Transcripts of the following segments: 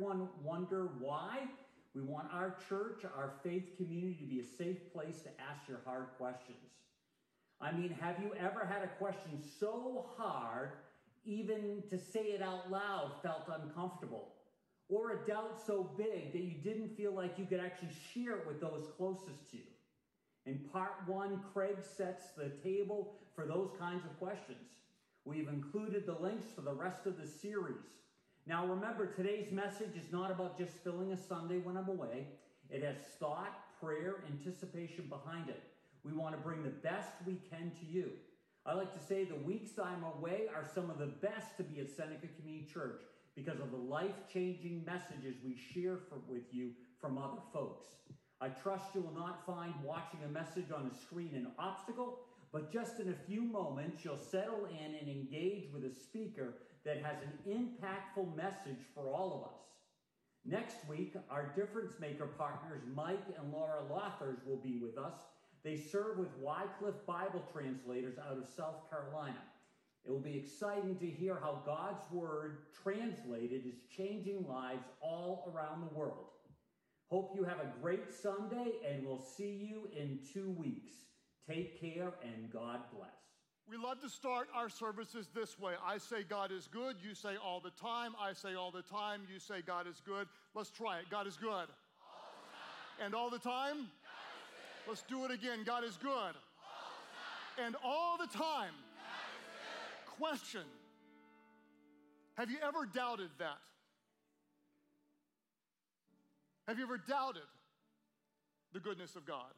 everyone wonder why? We want our church, our faith community to be a safe place to ask your hard questions. I mean, have you ever had a question so hard, even to say it out loud felt uncomfortable? Or a doubt so big that you didn't feel like you could actually share it with those closest to you? In part one, Craig sets the table for those kinds of questions. We've included the links for the rest of the series. Now, remember, today's message is not about just filling a Sunday when I'm away. It has thought, prayer, anticipation behind it. We want to bring the best we can to you. I like to say the weeks I'm away are some of the best to be at Seneca Community Church because of the life changing messages we share for, with you from other folks. I trust you will not find watching a message on a screen an obstacle, but just in a few moments, you'll settle in and engage with a speaker that has an impactful message for all of us. Next week, our difference maker partners, Mike and Laura Lothers, will be with us. They serve with Wycliffe Bible translators out of South Carolina. It will be exciting to hear how God's Word translated is changing lives all around the world. Hope you have a great Sunday, and we'll see you in two weeks. Take care, and God bless. We love to start our services this way. I say God is good, you say all the time. I say all the time, you say God is good. Let's try it. God is good. All and all the time? Let's do it again. God is good. All and all the time. Question Have you ever doubted that? Have you ever doubted the goodness of God?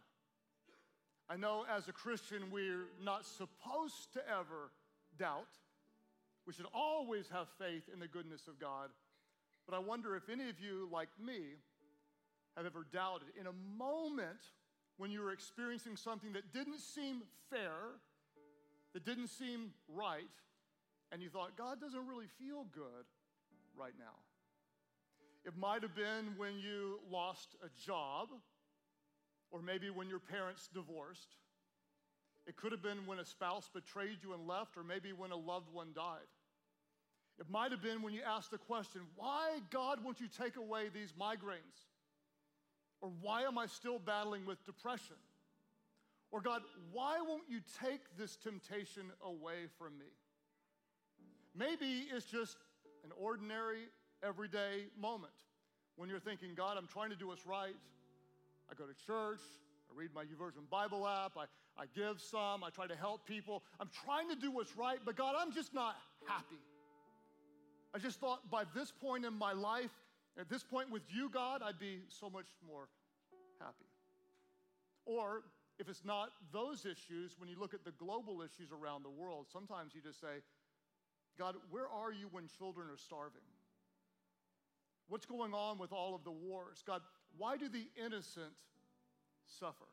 I know as a Christian, we're not supposed to ever doubt. We should always have faith in the goodness of God. But I wonder if any of you, like me, have ever doubted in a moment when you were experiencing something that didn't seem fair, that didn't seem right, and you thought, God doesn't really feel good right now. It might have been when you lost a job, or maybe when your parents divorced. It could have been when a spouse betrayed you and left, or maybe when a loved one died. It might have been when you asked the question, Why, God, won't you take away these migraines? Or why am I still battling with depression? Or God, why won't you take this temptation away from me? Maybe it's just an ordinary everyday moment when you're thinking, God, I'm trying to do what's right. I go to church, I read my YouVersion Bible app, I, I give some, I try to help people. I'm trying to do what's right, but God, I'm just not happy. I just thought by this point in my life, at this point with you, God, I'd be so much more happy. Or if it's not those issues, when you look at the global issues around the world, sometimes you just say, God, where are you when children are starving? What's going on with all of the wars? God, why do the innocent suffer?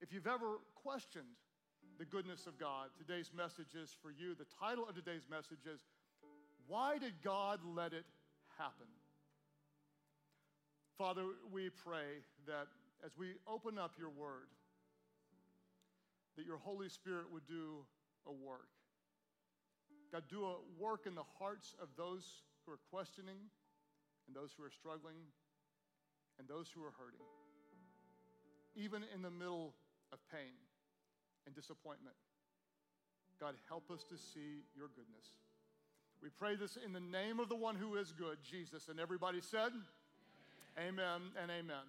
If you've ever questioned the goodness of God, today's message is for you. The title of today's message is Why Did God Let It Happen? Father, we pray that as we open up your word, that your Holy Spirit would do a work. God, do a work in the hearts of those who are questioning, and those who are struggling, and those who are hurting. Even in the middle of pain and disappointment, God, help us to see your goodness. We pray this in the name of the one who is good, Jesus. And everybody said, Amen, amen and amen.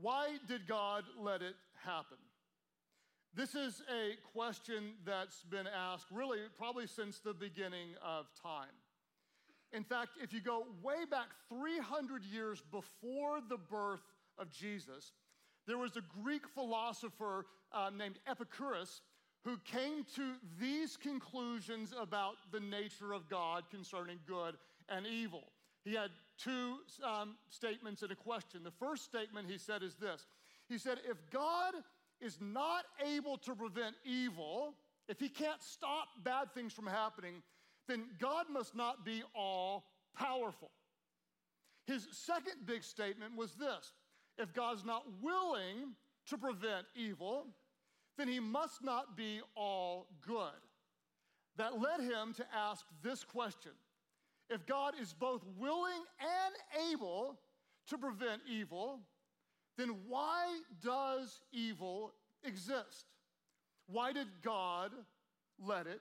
Why did God let it happen? This is a question that's been asked really probably since the beginning of time. In fact, if you go way back 300 years before the birth of Jesus, there was a Greek philosopher uh, named Epicurus who came to these conclusions about the nature of God concerning good and evil. He had two um, statements and a question. The first statement he said is this He said, If God is not able to prevent evil, if he can't stop bad things from happening, then God must not be all powerful. His second big statement was this if God's not willing to prevent evil, then he must not be all good. That led him to ask this question if God is both willing and able to prevent evil, then why does evil exist? Why did God let it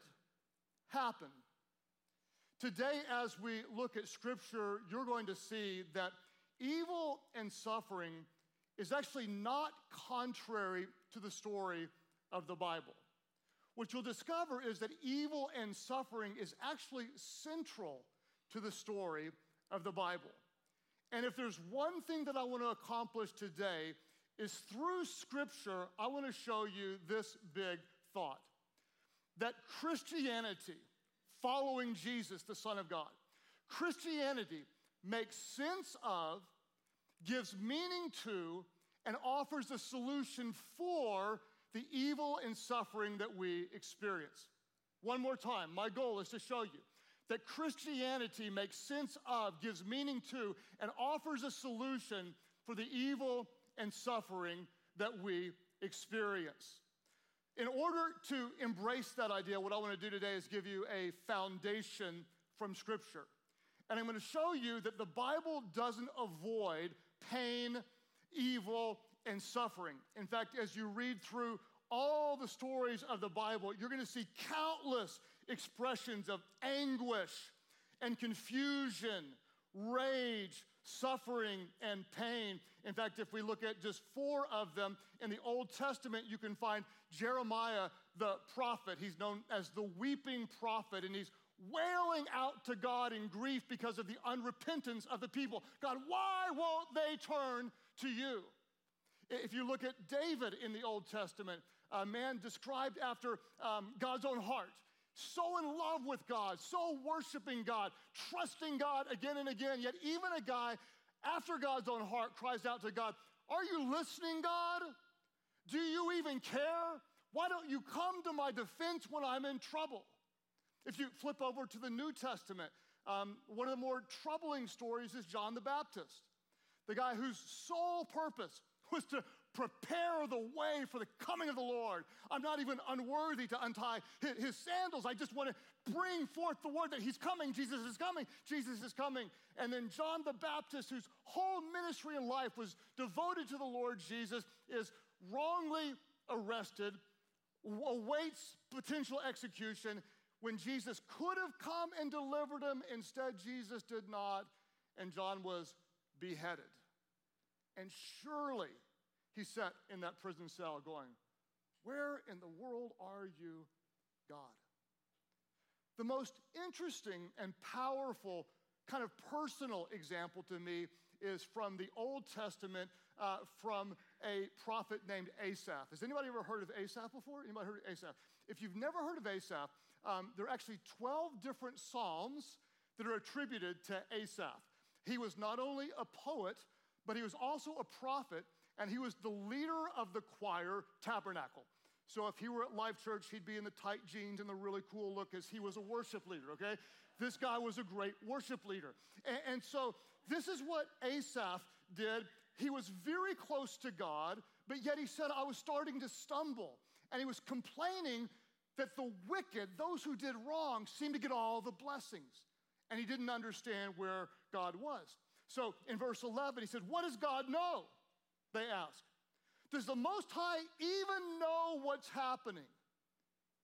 happen? Today, as we look at Scripture, you're going to see that evil and suffering is actually not contrary to the story of the Bible. What you'll discover is that evil and suffering is actually central to the story of the Bible. And if there's one thing that I want to accomplish today, is through Scripture, I want to show you this big thought that Christianity, following Jesus, the Son of God, Christianity makes sense of, gives meaning to, and offers a solution for the evil and suffering that we experience. One more time, my goal is to show you that Christianity makes sense of, gives meaning to, and offers a solution for the evil and suffering that we experience. In order to embrace that idea, what I want to do today is give you a foundation from Scripture. And I'm going to show you that the Bible doesn't avoid pain, evil, and suffering. In fact, as you read through all the stories of the Bible, you're going to see countless expressions of anguish and confusion, rage, suffering, and pain. In fact, if we look at just four of them in the Old Testament, you can find Jeremiah the prophet. He's known as the weeping prophet, and he's wailing out to God in grief because of the unrepentance of the people. God, why won't they turn to you? If you look at David in the Old Testament, a man described after um, God's own heart, so in love with God, so worshiping God, trusting God again and again. Yet, even a guy after God's own heart cries out to God, Are you listening, God? Do you even care? Why don't you come to my defense when I'm in trouble? If you flip over to the New Testament, um, one of the more troubling stories is John the Baptist, the guy whose sole purpose was to prepare the way for the coming of the Lord. I'm not even unworthy to untie his, sandals. I just want to bring forth the word that he's coming. Jesus is coming. Jesus is coming. And then John the Baptist, whose whole ministry and life was devoted to the Lord Jesus, is wrongly arrested, awaits potential execution when Jesus could have come and delivered him. Instead, Jesus did not, and John was beheaded. And surely he sat in that prison cell going, Where in the world are you, God? The most interesting and powerful, kind of personal example to me is from the Old Testament, uh, from a prophet named Asaph. Has anybody ever heard of Asaph before? Anybody heard of Asaph? If you've never heard of Asaph, um, there are actually 12 different psalms that are attributed to Asaph. He was not only a poet, but he was also a prophet and he was the leader of the choir tabernacle. So if he were at Life Church, he'd be in the tight jeans and the really cool look as he was a worship leader, okay? This guy was a great worship leader. And, and so this is what Asaph did. He was very close to God, but yet he said, I was starting to stumble. And he was complaining that the wicked, those who did wrong, seemed to get all the blessings. And he didn't understand where God was. So in verse 11, he said, What does God know? They ask. Does the Most High even know what's happening?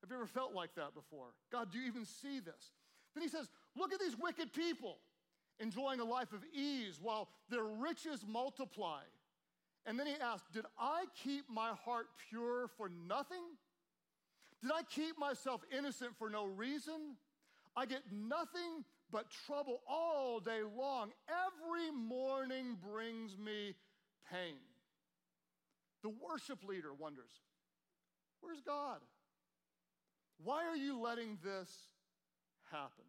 Have you ever felt like that before? God, do you even see this? Then he says, Look at these wicked people enjoying a life of ease while their riches multiply. And then he asked, Did I keep my heart pure for nothing? Did I keep myself innocent for no reason? I get nothing but trouble all day long. Every morning brings me pain. The worship leader wonders, Where's God? Why are you letting this happen?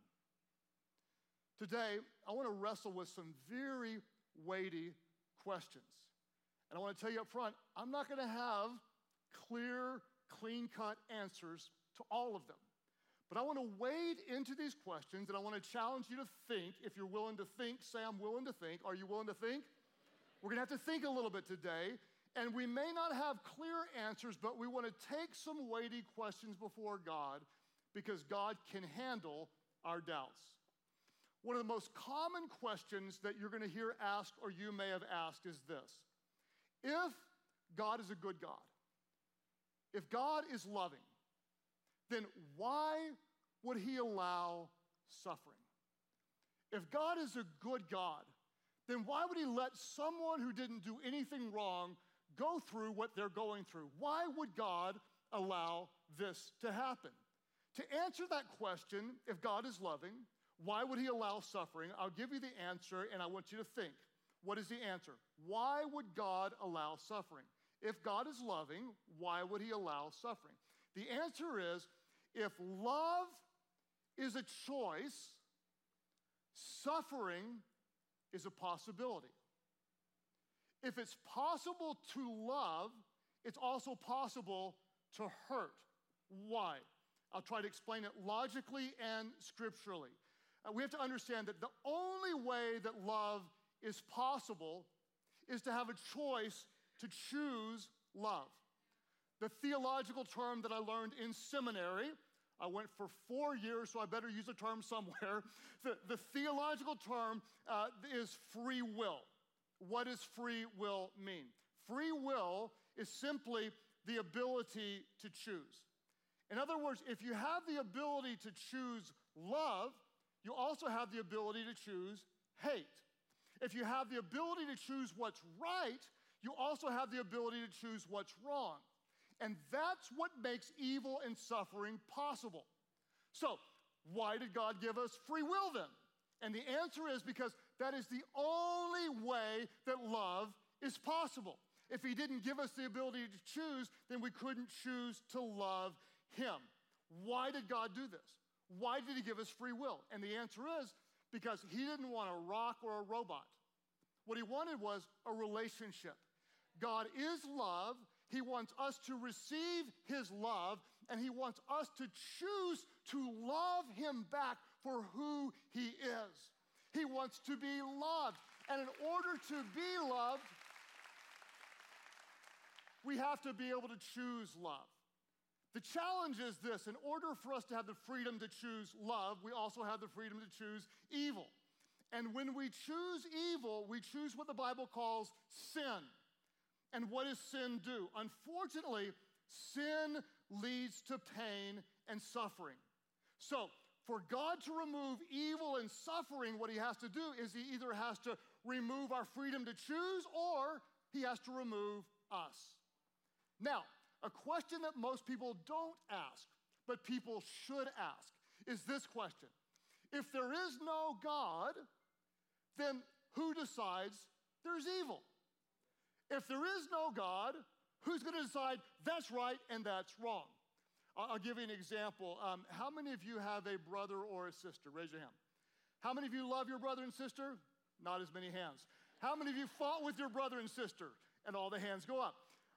Today, I want to wrestle with some very weighty questions. And I want to tell you up front, I'm not going to have clear, clean cut answers to all of them. But I want to wade into these questions and I want to challenge you to think. If you're willing to think, say, I'm willing to think. Are you willing to think? We're going to have to think a little bit today. And we may not have clear answers, but we want to take some weighty questions before God because God can handle our doubts. One of the most common questions that you're going to hear asked or you may have asked is this If God is a good God, if God is loving, then why would He allow suffering? If God is a good God, then why would He let someone who didn't do anything wrong go through what they're going through? Why would God allow this to happen? To answer that question, if God is loving, why would he allow suffering? I'll give you the answer and I want you to think. What is the answer? Why would God allow suffering? If God is loving, why would he allow suffering? The answer is if love is a choice, suffering is a possibility. If it's possible to love, it's also possible to hurt. Why? I'll try to explain it logically and scripturally. Uh, we have to understand that the only way that love is possible is to have a choice to choose love. The theological term that I learned in seminary, I went for four years, so I better use a term somewhere. The, the theological term uh, is free will. What does free will mean? Free will is simply the ability to choose. In other words, if you have the ability to choose love, you also have the ability to choose hate. If you have the ability to choose what's right, you also have the ability to choose what's wrong. And that's what makes evil and suffering possible. So, why did God give us free will then? And the answer is because that is the only way that love is possible. If He didn't give us the ability to choose, then we couldn't choose to love Him. Why did God do this? Why did He give us free will? And the answer is because He didn't want a rock or a robot. What He wanted was a relationship. God is love. He wants us to receive His love, and He wants us to choose to love Him back for who He is. He wants to be loved. And in order to be loved, we have to be able to choose love. The challenge is this in order for us to have the freedom to choose love, we also have the freedom to choose evil. And when we choose evil, we choose what the Bible calls sin. And what does sin do? Unfortunately, sin leads to pain and suffering. So, for God to remove evil and suffering, what he has to do is he either has to remove our freedom to choose or he has to remove us. Now, a question that most people don't ask, but people should ask, is this question If there is no God, then who decides there's evil? If there is no God, who's going to decide that's right and that's wrong? I'll give you an example. Um, how many of you have a brother or a sister? Raise your hand. How many of you love your brother and sister? Not as many hands. How many of you fought with your brother and sister? And all the hands go up.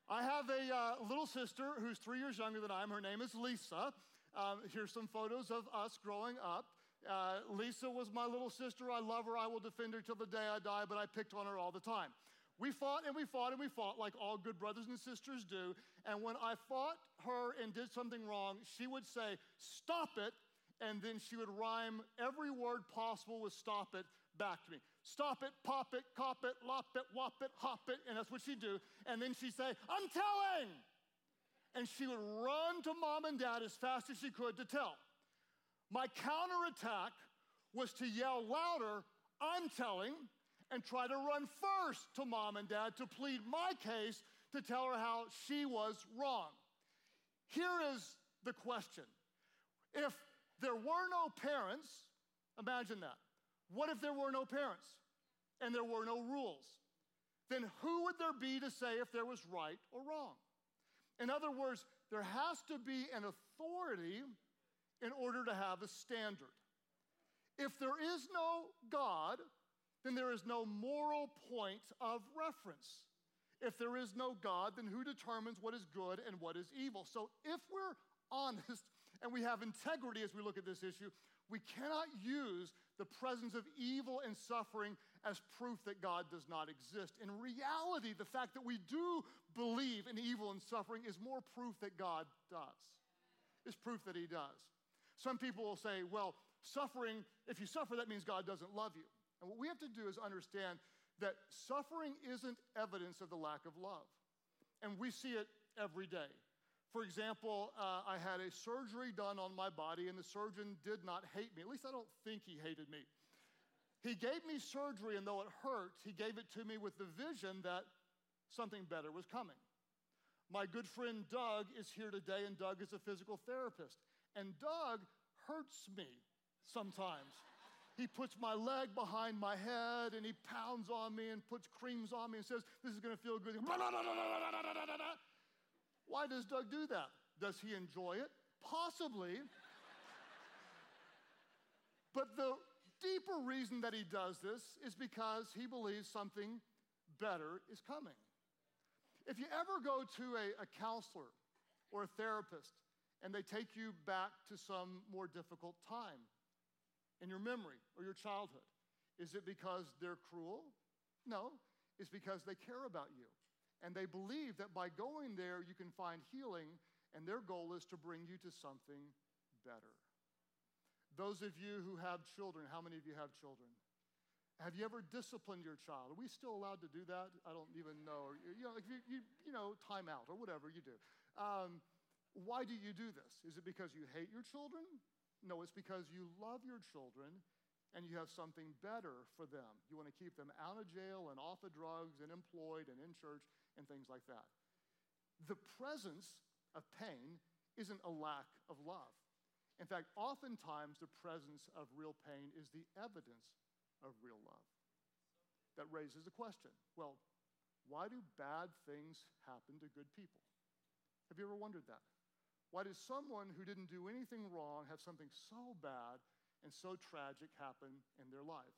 I have a uh, little sister who's three years younger than I am. Her name is Lisa. Um, here's some photos of us growing up. Uh, Lisa was my little sister. I love her. I will defend her till the day I die, but I picked on her all the time. We fought and we fought and we fought like all good brothers and sisters do. And when I fought her and did something wrong, she would say, Stop it. And then she would rhyme every word possible with stop it back to me. Stop it, pop it, cop it, lop it, wop it, hop it. And that's what she'd do. And then she'd say, I'm telling. And she would run to mom and dad as fast as she could to tell. My counterattack was to yell louder, I'm telling, and try to run first to mom and dad to plead my case to tell her how she was wrong. Here is the question if there were no parents, imagine that. What if there were no parents and there were no rules? Then who would there be to say if there was right or wrong? In other words, there has to be an authority in order to have a standard. If there is no God, then there is no moral point of reference. If there is no God, then who determines what is good and what is evil? So if we're honest and we have integrity as we look at this issue, we cannot use the presence of evil and suffering as proof that God does not exist. In reality, the fact that we do believe in evil and suffering is more proof that God does. It's proof that He does. Some people will say, well, Suffering, if you suffer, that means God doesn't love you. And what we have to do is understand that suffering isn't evidence of the lack of love. And we see it every day. For example, uh, I had a surgery done on my body, and the surgeon did not hate me. At least I don't think he hated me. He gave me surgery, and though it hurt, he gave it to me with the vision that something better was coming. My good friend Doug is here today, and Doug is a physical therapist. And Doug hurts me sometimes. He puts my leg behind my head and he pounds on me and puts creams on me and says, This is gonna feel good. Why does Doug do that? Does he enjoy it? Possibly. but the deeper reason that he does this is because he believes something better is coming. If you ever go to a, a counselor or a therapist and they take you back to some more difficult time, in your memory or your childhood? Is it because they're cruel? No, it's because they care about you. And they believe that by going there, you can find healing, and their goal is to bring you to something better. Those of you who have children, how many of you have children? Have you ever disciplined your child? Are we still allowed to do that? I don't even know. You know, you, you, you know, time out or whatever you do. Um, why do you do this? Is it because you hate your children? No, it's because you love your children and you have something better for them. You want to keep them out of jail and off of drugs and employed and in church and things like that. The presence of pain isn't a lack of love. In fact, oftentimes the presence of real pain is the evidence of real love. That raises a question well, why do bad things happen to good people? Have you ever wondered that? Why does someone who didn't do anything wrong have something so bad and so tragic happen in their life?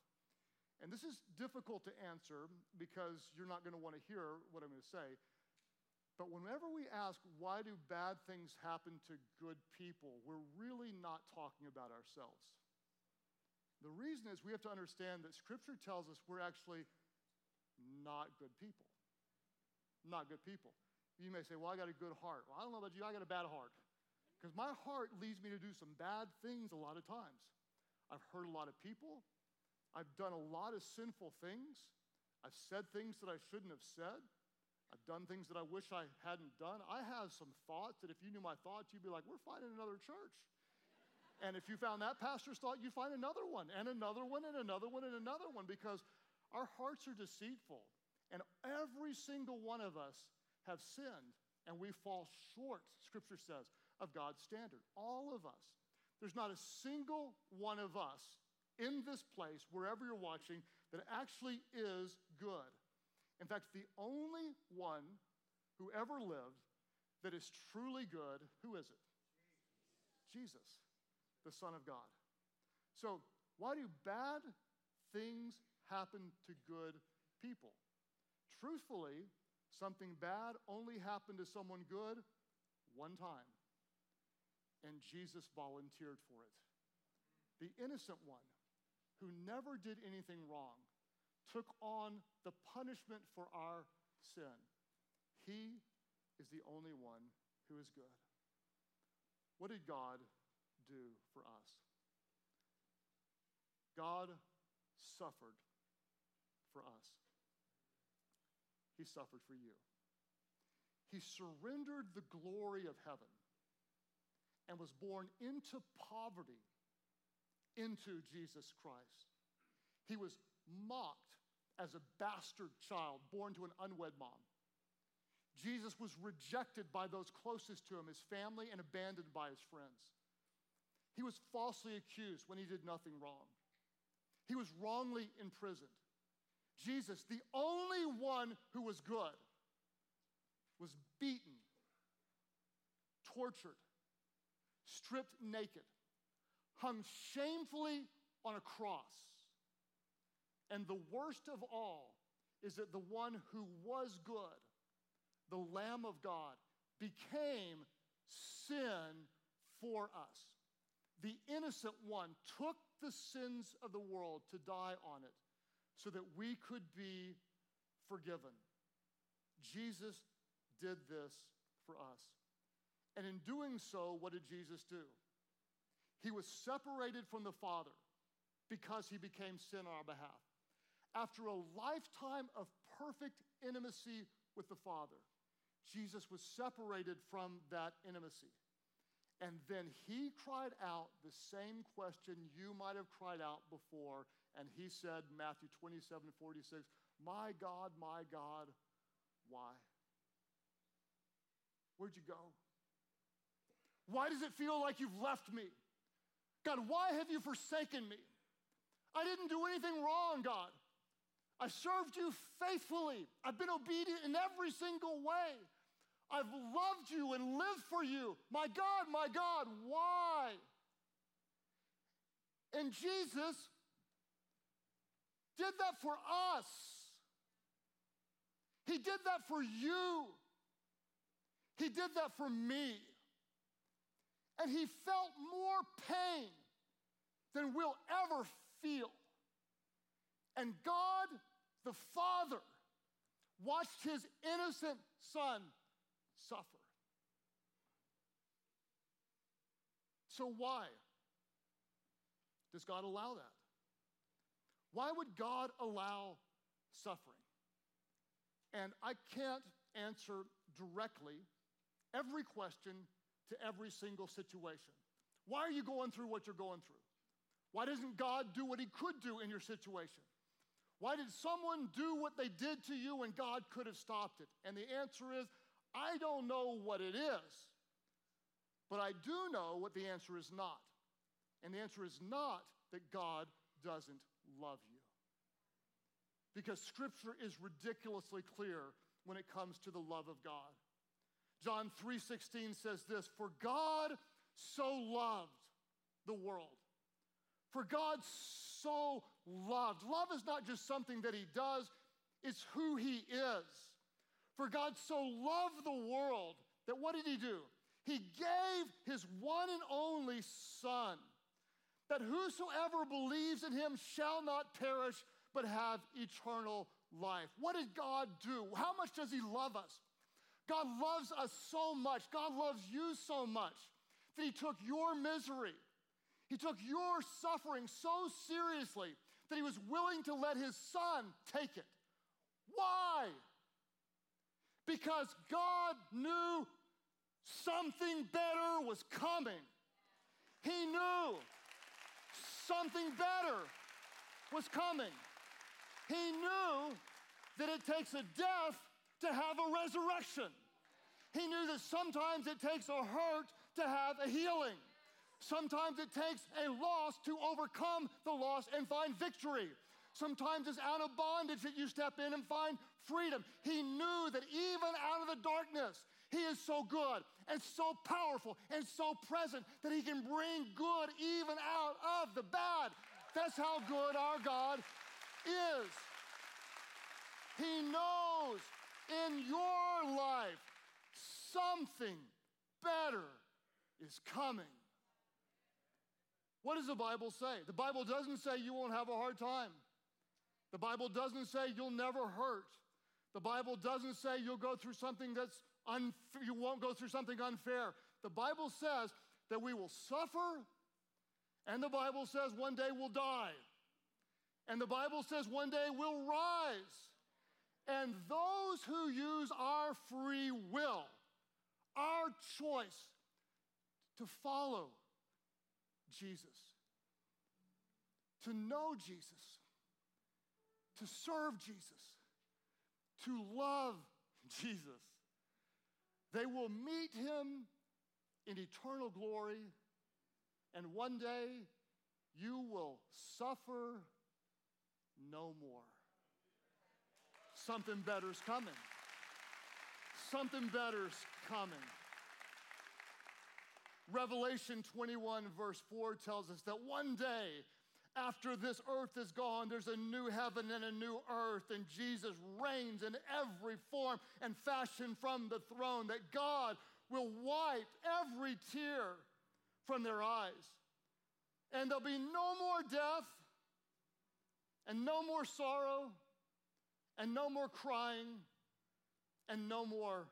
And this is difficult to answer because you're not going to want to hear what I'm going to say. But whenever we ask, why do bad things happen to good people, we're really not talking about ourselves. The reason is we have to understand that Scripture tells us we're actually not good people. Not good people. You may say, Well, I got a good heart. Well, I don't know about you, I got a bad heart. Because my heart leads me to do some bad things a lot of times. I've hurt a lot of people. I've done a lot of sinful things. I've said things that I shouldn't have said. I've done things that I wish I hadn't done. I have some thoughts that if you knew my thoughts, you'd be like, we're finding another church. and if you found that pastor's thought, you find another one, and another one, and another one, and another one, because our hearts are deceitful. And every single one of us have sinned and we fall short, Scripture says, of God's standard. All of us. There's not a single one of us in this place, wherever you're watching, that actually is good. In fact, the only one who ever lived that is truly good, who is it? Jesus, the Son of God. So, why do bad things happen to good people? Truthfully, Something bad only happened to someone good one time, and Jesus volunteered for it. The innocent one, who never did anything wrong, took on the punishment for our sin. He is the only one who is good. What did God do for us? God suffered for us. He suffered for you. He surrendered the glory of heaven and was born into poverty into Jesus Christ. He was mocked as a bastard child born to an unwed mom. Jesus was rejected by those closest to him, his family, and abandoned by his friends. He was falsely accused when he did nothing wrong. He was wrongly imprisoned. Jesus, the only one who was good, was beaten, tortured, stripped naked, hung shamefully on a cross. And the worst of all is that the one who was good, the Lamb of God, became sin for us. The innocent one took the sins of the world to die on it so that we could be forgiven. Jesus did this for us. And in doing so, what did Jesus do? He was separated from the Father because he became sin on our behalf. After a lifetime of perfect intimacy with the Father, Jesus was separated from that intimacy. And then he cried out the same question you might have cried out before. And he said, Matthew 27 46, My God, my God, why? Where'd you go? Why does it feel like you've left me? God, why have you forsaken me? I didn't do anything wrong, God. I served you faithfully. I've been obedient in every single way. I've loved you and lived for you. My God, my God, why? And Jesus did that for us. He did that for you. He did that for me. And he felt more pain than we'll ever feel. And God the Father watched his innocent son suffer. So, why does God allow that? Why would God allow suffering? And I can't answer directly every question to every single situation. Why are you going through what you're going through? Why doesn't God do what He could do in your situation? Why did someone do what they did to you when God could have stopped it? And the answer is I don't know what it is, but I do know what the answer is not. And the answer is not that God doesn't love you. Because scripture is ridiculously clear when it comes to the love of God. John 3:16 says this, "For God so loved the world." For God so loved. Love is not just something that he does, it's who he is. For God so loved the world that what did he do? He gave his one and only Son, that whosoever believes in him shall not perish, but have eternal life. What did God do? How much does he love us? God loves us so much. God loves you so much that he took your misery, he took your suffering so seriously that he was willing to let his son take it. Why? because God knew something better was coming. He knew something better was coming. He knew that it takes a death to have a resurrection. He knew that sometimes it takes a hurt to have a healing. Sometimes it takes a loss to overcome the loss and find victory. Sometimes it's out of bondage that you step in and find freedom. He knew that even out of the darkness, He is so good and so powerful and so present that He can bring good even out of the bad. That's how good our God is. He knows in your life something better is coming. What does the Bible say? The Bible doesn't say you won't have a hard time. The Bible doesn't say you'll never hurt. The Bible doesn't say you'll go through something that's unfair, you won't go through something unfair. The Bible says that we will suffer, and the Bible says one day we'll die. And the Bible says one day we'll rise. And those who use our free will, our choice to follow Jesus, to know Jesus, to serve Jesus, to love Jesus. They will meet him in eternal glory, and one day you will suffer no more. Something better's coming. Something better's coming. Revelation 21, verse 4 tells us that one day after this earth is gone, there's a new heaven and a new earth, and Jesus reigns in every form and fashion from the throne, that God will wipe every tear from their eyes. And there'll be no more death, and no more sorrow, and no more crying, and no more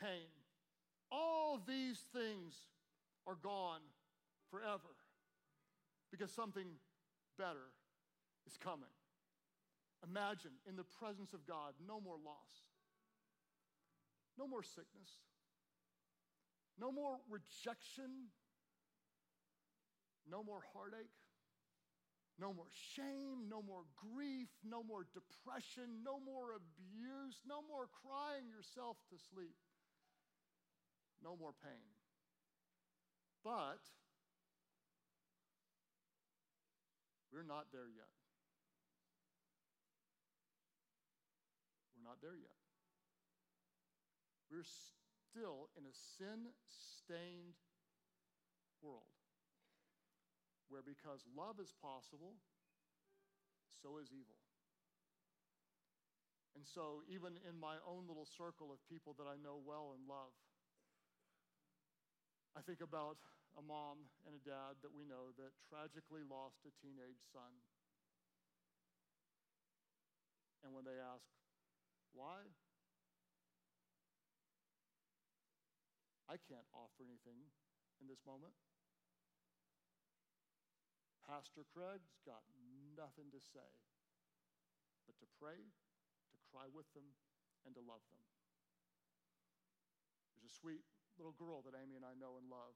pain. All these things are gone forever. because something better is coming. Imagine in the presence of God, no more loss, no more sickness, no more rejection, no more heartache, no more shame, no more grief, no more depression, no more abuse, no more crying yourself to sleep, no more pain. But we're not there yet. We're not there yet. We're still in a sin stained world where because love is possible, so is evil. And so, even in my own little circle of people that I know well and love, I think about a mom and a dad that we know that tragically lost a teenage son. And when they ask, why? I can't offer anything in this moment. Pastor Craig's got nothing to say but to pray, to cry with them, and to love them. There's a sweet little girl that Amy and I know and love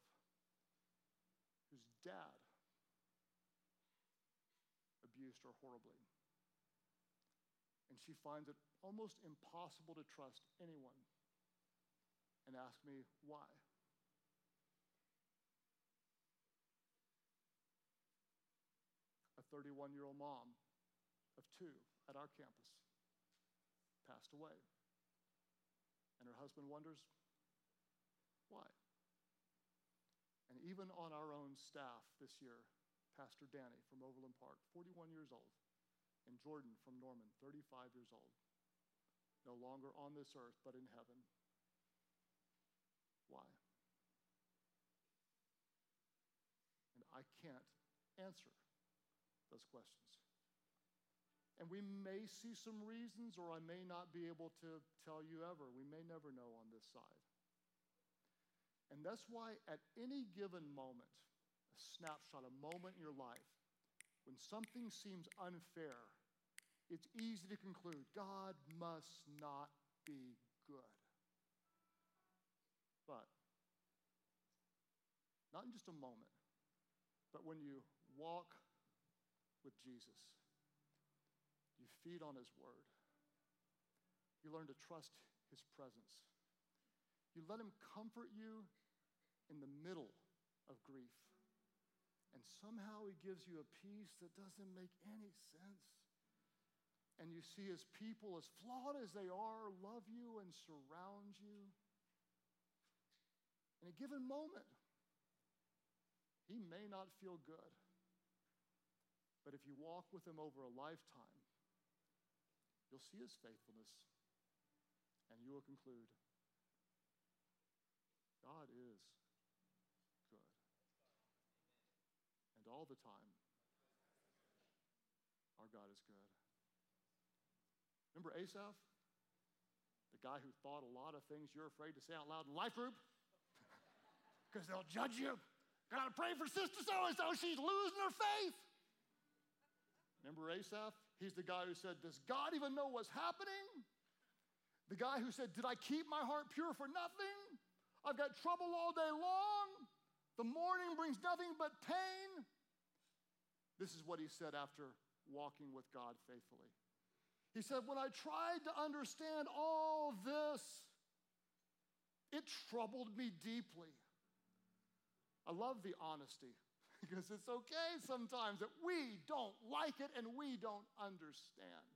whose dad abused her horribly. And she finds it almost impossible to trust anyone and ask me why. A 31 year old mom of two at our campus passed away. And her husband wonders why. And even on our own staff this year, Pastor Danny from Overland Park, 41 years old, and Jordan from Norman, 35 years old, no longer on this earth but in heaven. Why? And I can't answer those questions. And we may see some reasons, or I may not be able to tell you ever. We may never know on this side. And that's why, at any given moment, a snapshot, a moment in your life, when something seems unfair, it's easy to conclude God must not be good. But, not in just a moment, but when you walk with Jesus. You feed on His Word. You learn to trust His presence. You let Him comfort you in the middle of grief. And somehow He gives you a peace that doesn't make any sense. And you see His people, as flawed as they are, love you and surround you. In a given moment, He may not feel good. But if you walk with him over a lifetime, you'll see his faithfulness and you will conclude God is good. And all the time, our God is good. Remember Asaph? The guy who thought a lot of things you're afraid to say out loud in life group? Because they'll judge you. Gotta pray for sister so and so, she's losing her faith. Remember Asaph? He's the guy who said, Does God even know what's happening? The guy who said, Did I keep my heart pure for nothing? I've got trouble all day long. The morning brings nothing but pain. This is what he said after walking with God faithfully. He said, When I tried to understand all this, it troubled me deeply. I love the honesty because it's okay sometimes that we don't like it and we don't understand.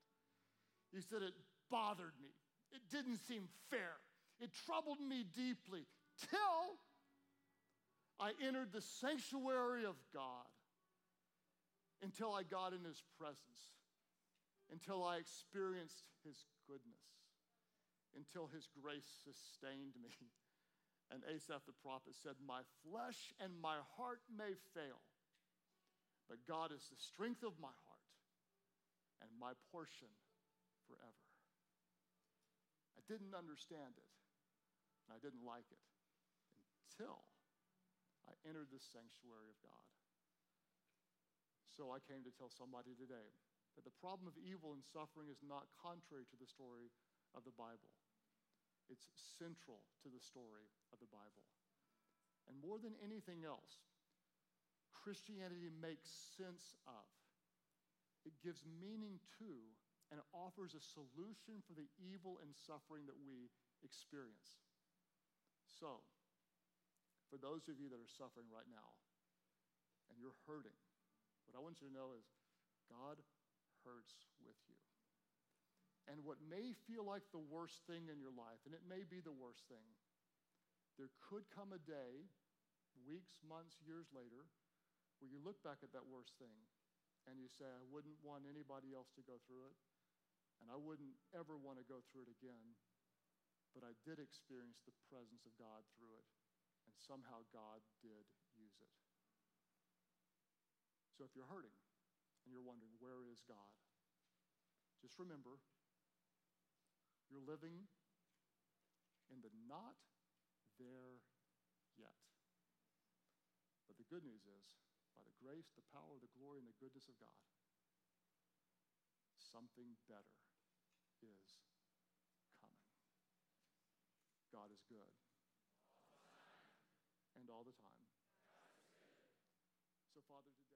He said, It bothered me. It didn't seem fair. It troubled me deeply till I entered the sanctuary of God, until I got in His presence, until I experienced His goodness, until His grace sustained me. And Asaph the prophet said, My flesh and my heart may fail, but God is the strength of my heart and my portion forever. I didn't understand it, and I didn't like it until I entered the sanctuary of God. So I came to tell somebody today that the problem of evil and suffering is not contrary to the story of the Bible. It's central to the story of the Bible. And more than anything else, Christianity makes sense of, it gives meaning to, and offers a solution for the evil and suffering that we experience. So, for those of you that are suffering right now and you're hurting, what I want you to know is God hurts with you. And what may feel like the worst thing in your life, and it may be the worst thing, there could come a day, weeks, months, years later, where you look back at that worst thing and you say, I wouldn't want anybody else to go through it, and I wouldn't ever want to go through it again, but I did experience the presence of God through it, somehow God did use it. So if you're hurting and you're wondering, where is God? Just remember, you're living in the not there yet. But the good news is, by the grace, the power, the glory, and the goodness of God, something better is coming. God is good. All the time. So, Father, today.